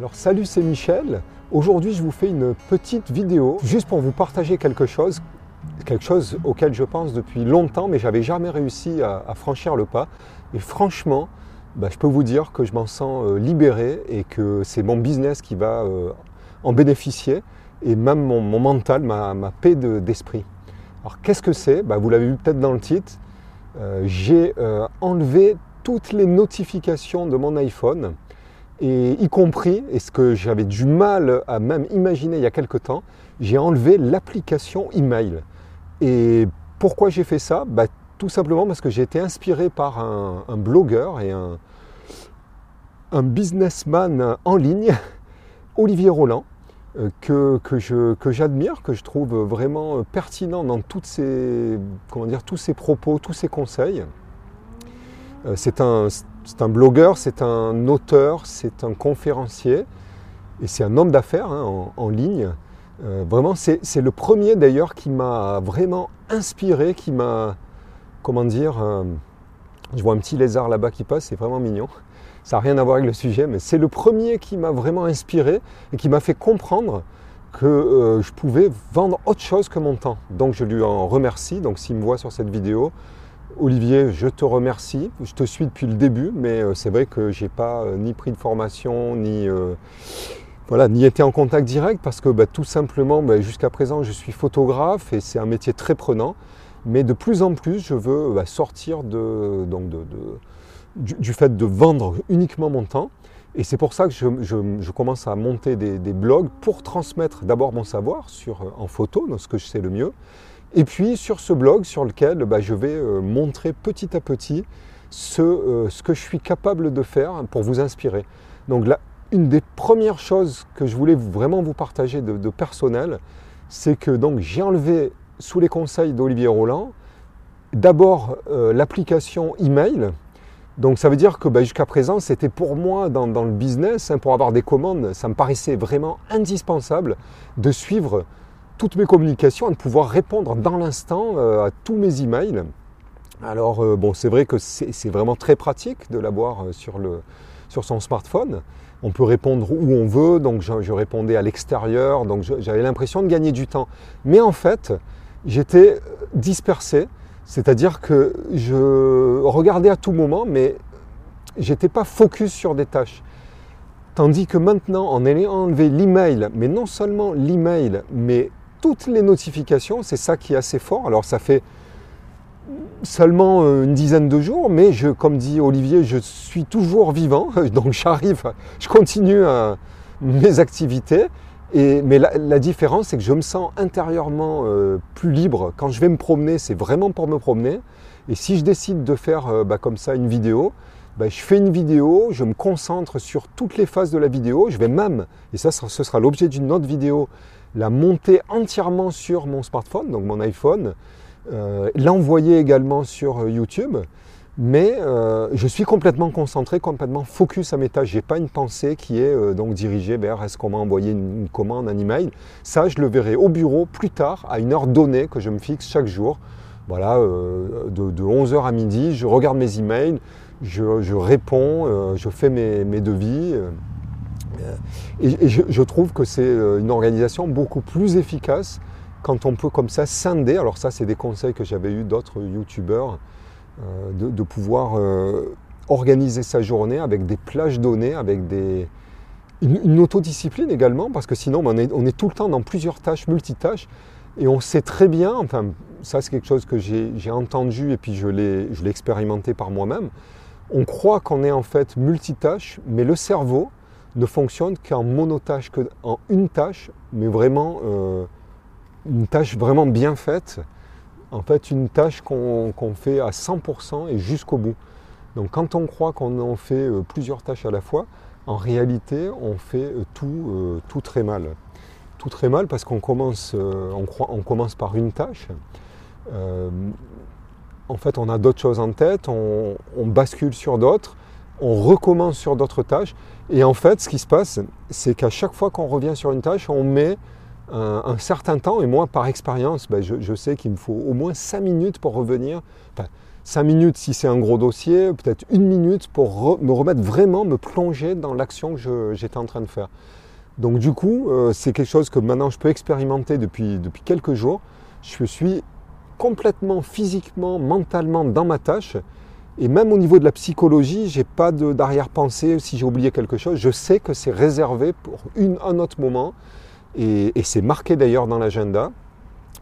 Alors salut, c'est Michel. Aujourd'hui, je vous fais une petite vidéo juste pour vous partager quelque chose, quelque chose auquel je pense depuis longtemps, mais j'avais jamais réussi à, franchir le pas. Et franchement, bah, je peux vous dire que je m'en sens euh, libéré et que c'est mon business qui va euh, en bénéficier et même mon, mental, ma, paix d'esprit. Alors qu'est-ce que c'est? Bah, Vous l'avez vu peut-être dans le titre. Euh, j'ai enlevé toutes les notifications de mon iPhone et y compris, et ce que j'avais du mal à même imaginer il y a quelque temps, j'ai enlevé l'application email. Et pourquoi j'ai fait ça? Bah, Tout simplement parce que j'ai été inspiré par un, blogueur et un, un, businessman en ligne, Olivier Roland, euh, que, que j'admire, que, je trouve vraiment pertinent dans toutes ses, comment dire, tous ses propos, tous ses conseils. Euh, c'est un, c'est un blogueur, c'est un auteur, c'est un conférencier et c'est un homme d'affaires hein, en, ligne. Euh, vraiment, c'est le premier d'ailleurs qui m'a vraiment inspiré, qui m'a, comment dire, euh, je vois un petit lézard là-bas qui passe, c'est vraiment mignon. Ça n'a rien à voir avec le sujet, mais c'est le premier qui m'a vraiment inspiré et qui m'a fait comprendre que euh, je pouvais vendre autre chose que mon temps. Donc je lui en remercie. Donc s'il me voit sur cette vidéo, Olivier, je te remercie. Je te suis depuis le début, mais euh, c'est vrai que j'ai pas euh, ni pris de formation, ni euh, voilà, ni été en contact direct parce que bah, tout simplement, bah, jusqu'à présent, je suis photographe et c'est un métier très prenant. Mais de plus en plus, je veux bah, sortir de, donc du, fait de vendre uniquement mon temps. Et c'est pour ça que je, commence à monter des, blogs pour transmettre d'abord mon savoir sur, en photo, dans ce que je sais le mieux, et puis sur ce blog sur lequel bah, je vais euh, montrer petit à petit euh, ce, que je suis capable de faire pour vous inspirer. Donc là, une des premières choses que je voulais vraiment vous partager de, personnel, c'est que donc j'ai enlevé sous les conseils d'Olivier Roland d'abord euh, l'application email. Donc ça veut dire que bah, jusqu'à présent, c'était pour moi dans, le business, hein, pour avoir des commandes, ça me paraissait vraiment indispensable de suivre toutes mes communications, de pouvoir répondre dans l'instant euh, à tous mes emails. Alors euh, bon, c'est vrai que c'est vraiment très pratique de l'avoir euh, sur, sur son smartphone. On peut répondre où on veut, donc je, répondais à l'extérieur, donc j'avais l'impression de gagner du temps. Mais en fait, j'étais dispersé, c'est-à-dire que je regardais à tout moment, mais j'étais pas focus sur des tâches. Tandis que maintenant, en ayant enlevé l'email, mais non seulement l'email, mais toutes les notifications, c'est ça qui est assez fort. Alors ça fait seulement euh, une dizaine de jours, mais je, comme dit Olivier, je suis toujours vivant, donc j'arrive, je continue à mes activités. Mais la, différence, c'est que je me sens intérieurement euh, plus libre. Quand je vais me promener, c'est vraiment pour me promener. Et si je décide de faire euh, bah, comme ça une vidéo, bah, je fais une vidéo, je me concentre sur toutes les phases de la vidéo. Je vais même, et ça ce sera l'objet d'une autre vidéo, la monter entièrement sur mon smartphone, donc mon iPhone, euh, l'envoyer également sur euh, YouTube, mais euh, je suis complètement concentré, complètement focus à mes tâches. Je n'ai pas une pensée qui est donc dirigée vers est-ce qu'on m'a envoyé une, commande, un email. Ça, je le verrai au bureau plus tard, à une heure donnée que je me fixe chaque jour. Voilà, de, 11h à midi, je regarde mes emails, je, réponds, je fais mes devis. Euh, et, je, trouve que c'est euh, une organisation beaucoup plus efficace quand on peut comme ça scinder. Alors ça, c'est des conseils que j'avais eu d'autres youtubeurs, euh, de, pouvoir organiser sa journée avec des plages données, avec des, une, autodiscipline également, parce que sinon on est, on est, tout le temps dans plusieurs tâches, multitâches, et on sait très bien, enfin ça c'est quelque chose que j'ai entendu et puis je l'ai expérimenté par moi-même, on croit qu'on est en fait multitâche, mais le cerveau, ne fonctionne qu'en monotâche, qu'en une tâche, mais vraiment euh, une tâche vraiment bien faite. En fait, une tâche qu'on fait à 100% et jusqu'au bout. Donc quand on croit qu'on en fait euh, plusieurs tâches à la fois, en réalité, on fait euh, tout, très mal. Tout très mal parce qu'on commence, on, on commence par une tâche. En fait, on a d'autres choses en tête, on bascule sur d'autres, on recommence sur d'autres tâches. Et en fait, ce qui se passe, c'est qu'à chaque fois qu'on revient sur une tâche, on met un, certain temps. Et moi, par expérience, ben, je, sais qu'il me faut au moins 5 minutes pour revenir. Enfin, cinq minutes si c'est un gros dossier, peut-être une minute pour me remettre vraiment, me plonger dans l'action que j'étais en train de faire. Donc du coup, euh, c'est quelque chose que maintenant je peux expérimenter depuis, depuis quelques jours. Je suis complètement physiquement, mentalement dans ma tâche. Et même au niveau de la psychologie, j'ai pas d'arrière-pensée si j'ai oublié quelque chose. Je sais que c'est réservé pour un autre moment. Et, c'est marqué d'ailleurs dans l'agenda.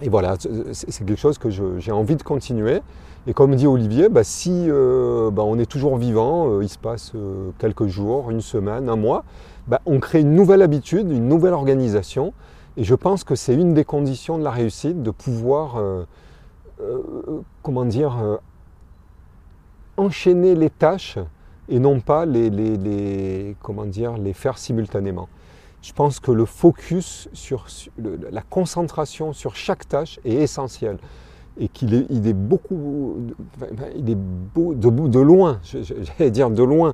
Et voilà, c'est quelque chose que j'ai envie de continuer. Et comme dit Olivier, bah, si euh, bah, on est toujours vivant, euh, il se passe quelques jours, une semaine, un mois, bah, on crée une nouvelle habitude, une nouvelle organisation. Et je pense que c'est une des conditions de la réussite, de pouvoir, euh, euh, comment dire, euh, enchaîner les tâches et non pas les, comment dire, les faire simultanément. Je pense que le focus sur, la concentration sur chaque tâche est essentiel et qu'il est, beaucoup, il de loin, j'allais dire de loin,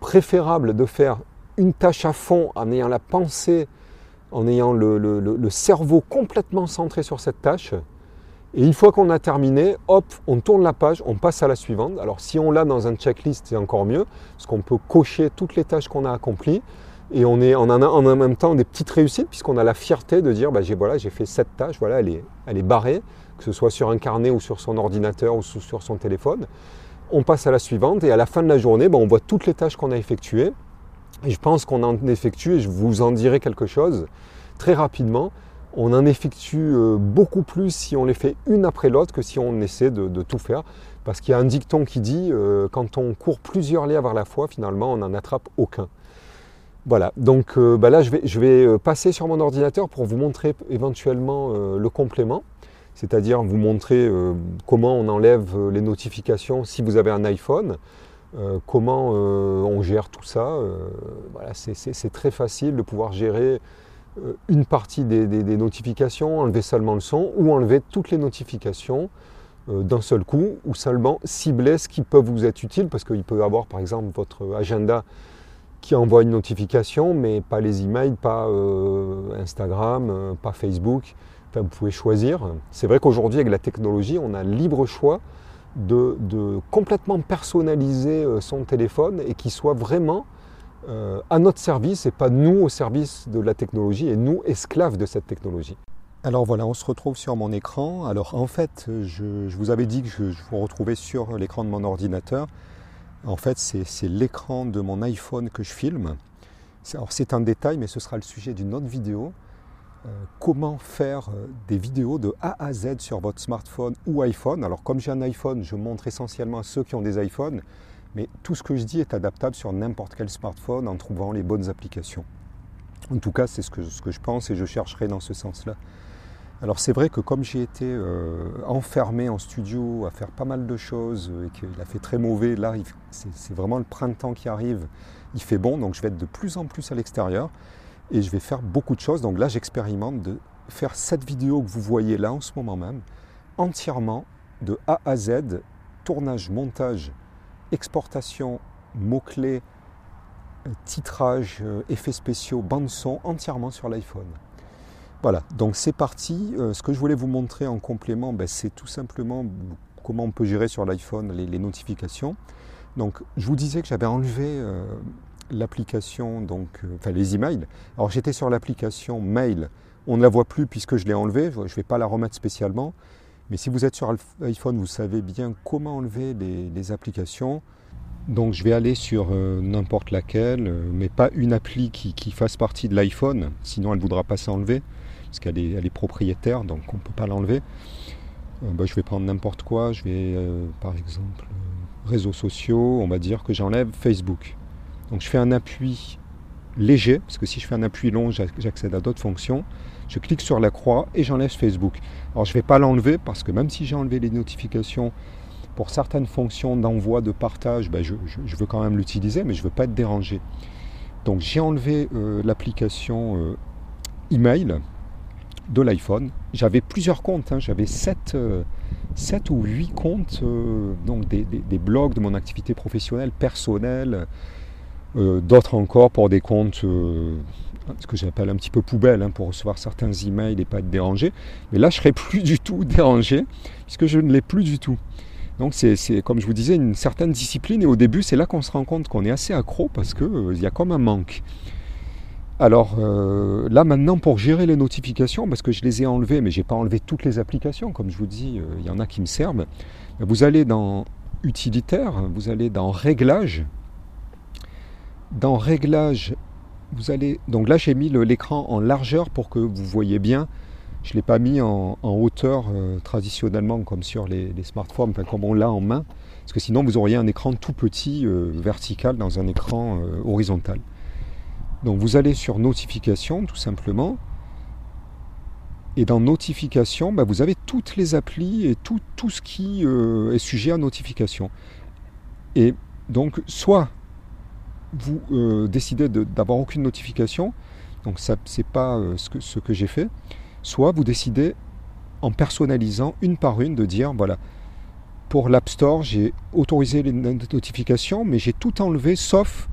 préférable de faire une tâche à fond en ayant la pensée, en ayant le, cerveau complètement centré sur cette tâche. Et une fois qu'on a terminé, hop, on tourne la page, on passe à la suivante. Alors si on l'a dans un checklist, c'est encore mieux, parce qu'on peut cocher toutes les tâches qu'on a accomplies. Et on, est, en a en même temps des petites réussites, puisqu'on a la fierté de dire, bah, j'ai voilà, fait cette tâche, voilà, elle est, elle est barrée, que ce soit sur un carnet ou sur son ordinateur ou sur son téléphone. On passe à la suivante, et à la fin de la journée, bah, on voit toutes les tâches qu'on a effectuées. Et je pense qu'on en effectue, et je vous en dirai quelque chose très rapidement, on en effectue euh, beaucoup plus si on les fait une après l'autre que si on essaie de, tout faire. Parce qu'il y a un dicton qui dit euh, quand on court plusieurs lièvres à la fois, finalement, on n'en attrape aucun. Voilà, donc euh, bah là, je vais, passer sur mon ordinateur pour vous montrer éventuellement le complément, c'est-à-dire vous montrer comment on enlève les notifications si vous avez un iPhone. Comment on gère tout ça. C'est très facile de pouvoir gérer une partie des, notifications, enlever seulement le son ou enlever toutes les notifications d'un seul coup ou seulement cibler ce qui peut vous être utile parce qu'il peut y avoir par exemple votre agenda qui envoie une notification mais pas les emails, pas Instagram, pas Facebook. vous pouvez choisir. C'est vrai qu'aujourd'hui avec la technologie on a libre choix de, complètement personnaliser euh, son téléphone et qu'il soit vraiment euh, à notre service et pas nous au service de la technologie et nous esclaves de cette technologie. Alors voilà, on se retrouve sur mon écran. Alors en fait, je, vous avais dit que je, vous retrouvais sur l'écran de mon ordinateur. En fait, c'est l'écran de mon iPhone que je filme. Alors c'est un détail, mais ce sera le sujet d'une autre vidéo. Euh, comment faire euh, des vidéos de A à Z sur votre smartphone ou iPhone. Alors comme j'ai un iPhone, je montre essentiellement à ceux qui ont des iPhones, mais tout ce que je dis est adaptable sur n'importe quel smartphone en trouvant les bonnes applications. En tout cas, c'est ce que, je pense et je chercherai dans ce sens-là. Alors c'est vrai que comme j'ai été euh, enfermé en studio à faire pas mal de choses et qu'il a fait très mauvais, là c'est vraiment le printemps qui arrive, il fait bon, donc je vais être de plus en plus à l'extérieur et je vais faire beaucoup de choses. Donc là, j'expérimente de faire cette vidéo que vous voyez là en ce moment même, entièrement de A à Z, tournage, montage, exportation, mots-clés, euh, titrage, euh, effets spéciaux, bande son, entièrement sur l'iPhone. Voilà, donc c'est parti. Euh, ce que je voulais vous montrer en complément, ben, c'est tout simplement comment on peut gérer sur l'iPhone les, notifications. Donc je vous disais que j'avais enlevé l'application, donc, euh, enfin les emails. Alors j'étais sur l'application mail, on ne la voit plus puisque je l'ai enlevée, je ne vais pas la remettre spécialement. Mais si vous êtes sur iPhone, vous savez bien comment enlever les, applications. Donc je vais aller sur euh, n'importe laquelle, euh, mais pas une appli qui, fasse partie de l'iPhone, sinon elle ne voudra pas s'enlever, parce qu'elle est, propriétaire, donc on ne peut pas l'enlever. Bah, je vais prendre n'importe quoi, je vais par exemple réseaux sociaux, on va dire que j'enlève Facebook. Donc je fais un appui léger, parce que si je fais un appui long, j'accède à d'autres fonctions. Je clique sur la croix et j'enlève Facebook. Alors je ne vais pas l'enlever parce que même si j'ai enlevé les notifications pour certaines fonctions d'envoi, de partage, ben je, veux quand même l'utiliser, mais je ne veux pas être dérangé. Donc j'ai enlevé euh, l'application euh, email de l'iPhone. J'avais plusieurs comptes, hein. j'avais 7, euh, ou 8 comptes, donc des, blogs de mon activité professionnelle, personnelle euh, d'autres encore pour des comptes, euh, ce que j'appelle un petit peu poubelle, hein, pour recevoir certains emails et pas être dérangé. Mais là, je serai plus du tout dérangé, puisque je ne l'ai plus du tout. Donc c'est comme je vous disais une certaine discipline et au début c'est là qu'on se rend compte qu'on est assez accro parce qu'il euh, y a comme un manque. Alors euh, là maintenant pour gérer les notifications, parce que je les ai enlevées, mais je n'ai pas enlevé toutes les applications, comme je vous dis, euh, il y en a qui me servent. Vous allez dans utilitaire, vous allez dans réglages. Dans réglages, vous allez. Donc là j'ai mis l'écran en largeur pour que vous voyez bien je ne l'ai pas mis en, hauteur euh, traditionnellement comme sur les, smartphones, enfin, comme on l'a en main, parce que sinon vous auriez un écran tout petit euh, vertical dans un écran euh, horizontal. Donc vous allez sur notification tout simplement, et dans notification, bah, vous avez toutes les applis et tout, tout ce qui est sujet à notification. Et donc soit vous décidez d'avoir aucune notification, donc ça c'est pas ce que, ce j'ai fait, soit vous décidez en personnalisant une par une de dire voilà, pour l'App Store, j'ai autorisé les notifications, mais j'ai tout enlevé sauf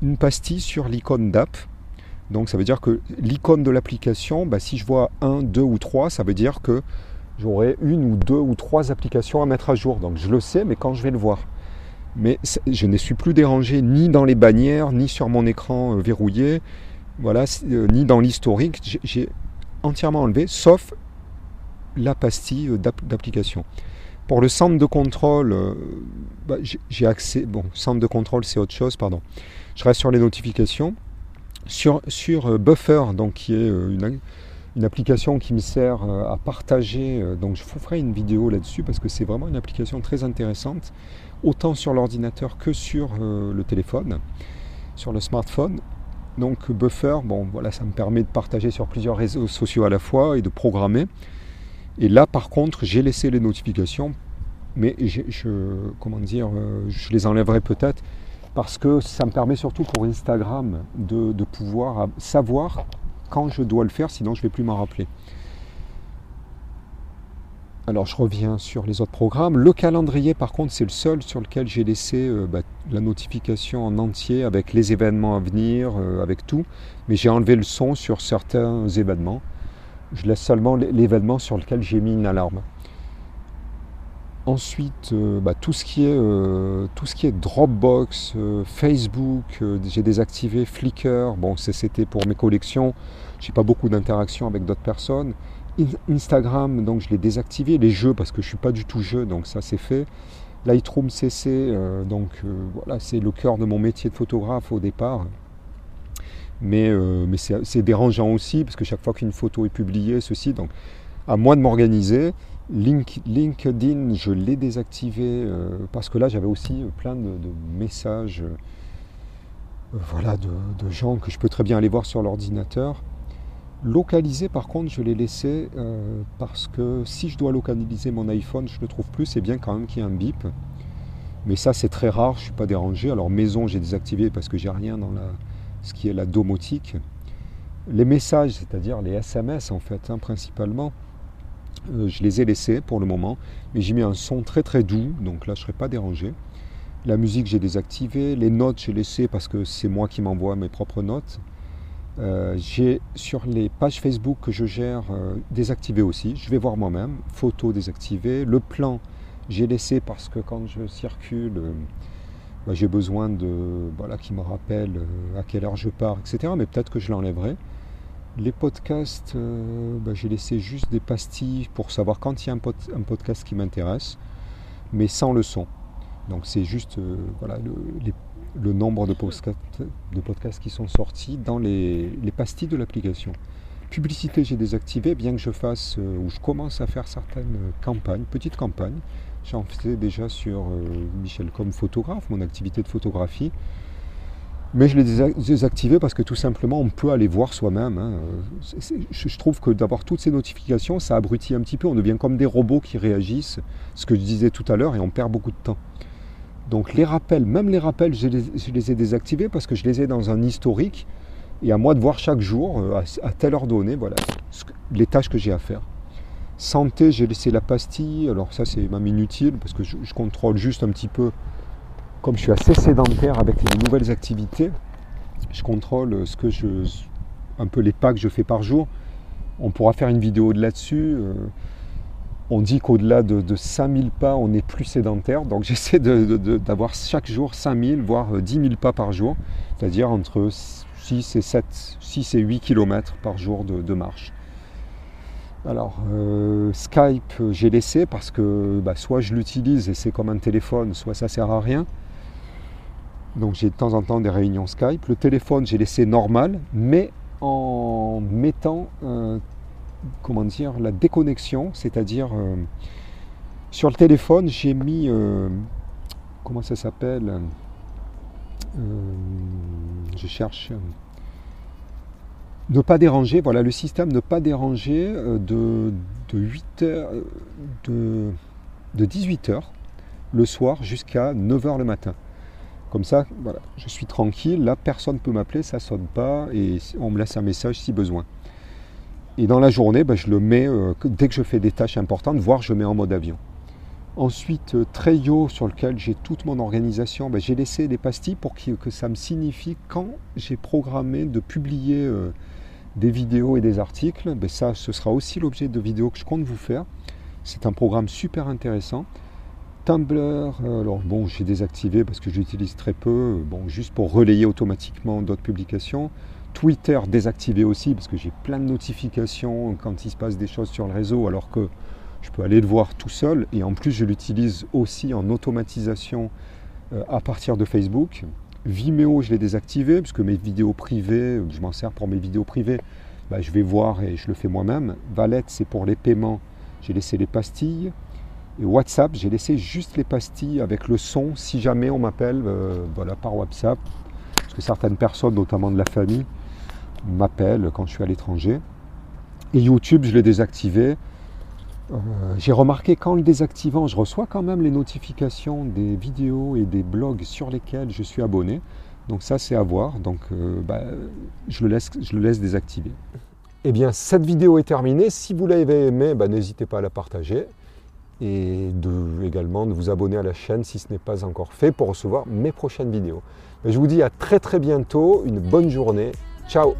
une pastille sur l'icône d'app. Donc ça veut dire que l'icône de l'application, bah, si je vois un, deux ou trois, ça veut dire que j'aurai une ou deux ou trois applications à mettre à jour. Donc je le sais, mais quand je vais le voir. Mais je ne suis plus dérangé ni dans les bannières, ni sur mon écran euh, verrouillé, voilà, euh, ni dans l'historique. J'ai entièrement enlevé, sauf la pastille d'application. Pour le centre de contrôle, euh, bah, j'ai accès. Bon, centre de contrôle, c'est autre chose, pardon. Je reste sur les notifications. Sur, sur euh, Buffer, donc qui est euh, une, une, application qui me sert à partager. donc, je vous ferai une vidéo là-dessus parce que c'est vraiment une application très intéressante, autant sur l'ordinateur que sur le téléphone, sur le smartphone. Donc Buffer, bon voilà, ça me permet de partager sur plusieurs réseaux sociaux à la fois et de programmer. Et là par contre, j'ai laissé les notifications, mais je, euh, les enlèverai peut-être parce que ça me permet surtout pour Instagram de, de pouvoir savoir quand je dois le faire, sinon je ne vais plus m'en rappeler. Alors je reviens sur les autres programmes. Le calendrier par contre c'est le seul sur lequel j'ai laissé euh, bah, la notification en entier avec les événements à venir, euh, avec tout. Mais j'ai enlevé le son sur certains événements. Je laisse seulement l'événement sur lequel j'ai mis une alarme. Ensuite, euh, bah, tout, ce qui est, tout ce qui est Dropbox, Facebook, j'ai désactivé Flickr. Bon, c'était pour mes collections. J'ai pas beaucoup d'interaction avec d'autres personnes. Instagram, donc je l'ai désactivé. Les jeux, parce que je ne suis pas du tout jeu, donc ça c'est fait. Lightroom CC, euh, donc euh, voilà, c'est le cœur de mon métier de photographe au départ. Mais, euh, mais c'est dérangeant aussi, parce que chaque fois qu'une photo est publiée, ceci, donc à moi de m'organiser. LinkedIn, je l'ai désactivé parce que là j'avais aussi plein de, messages voilà, de, de, gens que je peux très bien aller voir sur l'ordinateur. Localiser, par contre, je l'ai laissé euh, parce que si je dois localiser mon iPhone, je ne le trouve plus. C'est bien quand même qu'il y ait un bip. Mais ça, c'est très rare, je ne suis pas dérangé. Alors, maison, j'ai désactivé parce que j'ai rien dans ce qui est la domotique. Les messages, c'est-à-dire les SMS, en fait, hein, principalement, euh, je les ai laissés pour le moment. Mais j'ai mis un son très très doux, donc là, je ne serai pas dérangé. La musique, j'ai désactivé. Les notes, j'ai laissé parce que c'est moi qui m'envoie mes propres notes. Euh, j'ai sur les pages Facebook que je gère euh, désactivé aussi. Je vais voir moi-même. Photo désactivé. Le plan, j'ai laissé parce que quand je circule, euh, bah, j'ai besoin de voilà qui me rappelle à quelle heure je pars, etc. Mais peut-être que je l'enlèverai. Les podcasts, bah, j'ai laissé juste des pastilles pour savoir quand il y a un, un podcast qui m'intéresse, mais sans le son. Donc c'est juste voilà les le nombre de podcasts, de podcasts qui sont sortis dans les, pastilles de l'application. Publicité, j'ai désactivé, bien que je fasse euh, ou je commence à faire certaines campagnes, petites campagnes. J'en faisais déjà sur euh, Michel comme photographe, mon activité de photographie. Mais je l'ai désactivé parce que tout simplement, on peut aller voir soi-même. Hein. Je trouve que d'avoir toutes ces notifications, ça abrutit un petit peu. On devient comme des robots qui réagissent, ce que je disais tout à l'heure, et on perd beaucoup de temps. Donc les rappels, même les rappels, je les, ai désactivés parce que je les ai dans un historique et à moi de voir chaque jour, euh, à, telle heure donnée, voilà, les tâches que j'ai à faire. Santé, j'ai laissé la pastille, alors ça c'est même inutile parce que je, contrôle juste un petit peu, comme je suis assez sédentaire avec les nouvelles activités, je contrôle ce que je, un peu les pas que je fais par jour. On pourra faire une vidéo de là-dessus. Euh, On dit qu'au-delà de, 5000 pas, on est plus sédentaire. Donc j'essaie d'avoir chaque jour 5000, voire 10 000 pas par jour, c'est-à-dire entre 6 et 7, 6 et 8 km par jour de, marche. Alors euh, Skype, j'ai laissé parce que bah, soit je l'utilise et c'est comme un téléphone, soit ça sert à rien. Donc j'ai de temps en temps des réunions Skype. Le téléphone, j'ai laissé normal, mais en mettant comment dire, la déconnexion, c'est-à-dire euh, sur le téléphone, j'ai mis, euh, comment ça s'appelle euh, Je cherche. ne pas déranger, voilà le système ne pas déranger de, 8 heures, de, de 18h le soir jusqu'à 9h le matin. Comme ça, voilà, je suis tranquille, là personne ne peut m'appeler, ça sonne pas et on me laisse un message si besoin. Et dans la journée, ben, je le mets euh, dès que je fais des tâches importantes, voire je mets en mode avion. Ensuite, euh, sur lequel j'ai toute mon organisation, ben, j'ai laissé des pastilles pour que, ça me signifie quand j'ai programmé de publier euh, des vidéos et des articles. Ben, ça, ce sera aussi l'objet de vidéos que je compte vous faire. C'est un programme super intéressant. Tumblr, alors bon, j'ai désactivé parce que j'utilise très peu, bon, juste pour relayer automatiquement d'autres publications. Twitter désactivé aussi parce que j'ai plein de notifications quand il se passe des choses sur le réseau alors que je peux aller le voir tout seul et en plus je l'utilise aussi en automatisation euh, à partir de Facebook. Vimeo je l'ai désactivé parce que mes vidéos privées, je m'en sers pour mes vidéos privées, bah, je vais voir et je le fais moi-même. Valette c'est pour les paiements, j'ai laissé les pastilles. Et WhatsApp, j'ai laissé juste les pastilles avec le son si jamais on m'appelle euh, voilà, par WhatsApp. Parce que certaines personnes, notamment de la famille, m'appelle quand je suis à l'étranger. Et YouTube, je l'ai désactivé. Euh, j'ai remarqué qu'en le désactivant, je reçois quand même les notifications des vidéos et des blogs sur lesquels je suis abonné. Donc ça, c'est à voir. Donc euh, bah, je, le laisse, désactiver. Eh bien, cette vidéo est terminée. Si vous l'avez aimée, bah, n'hésitez pas à la partager et également de vous abonner à la chaîne si ce n'est pas encore fait pour recevoir mes prochaines vidéos. Je vous dis à très très bientôt, une bonne journée Ciao.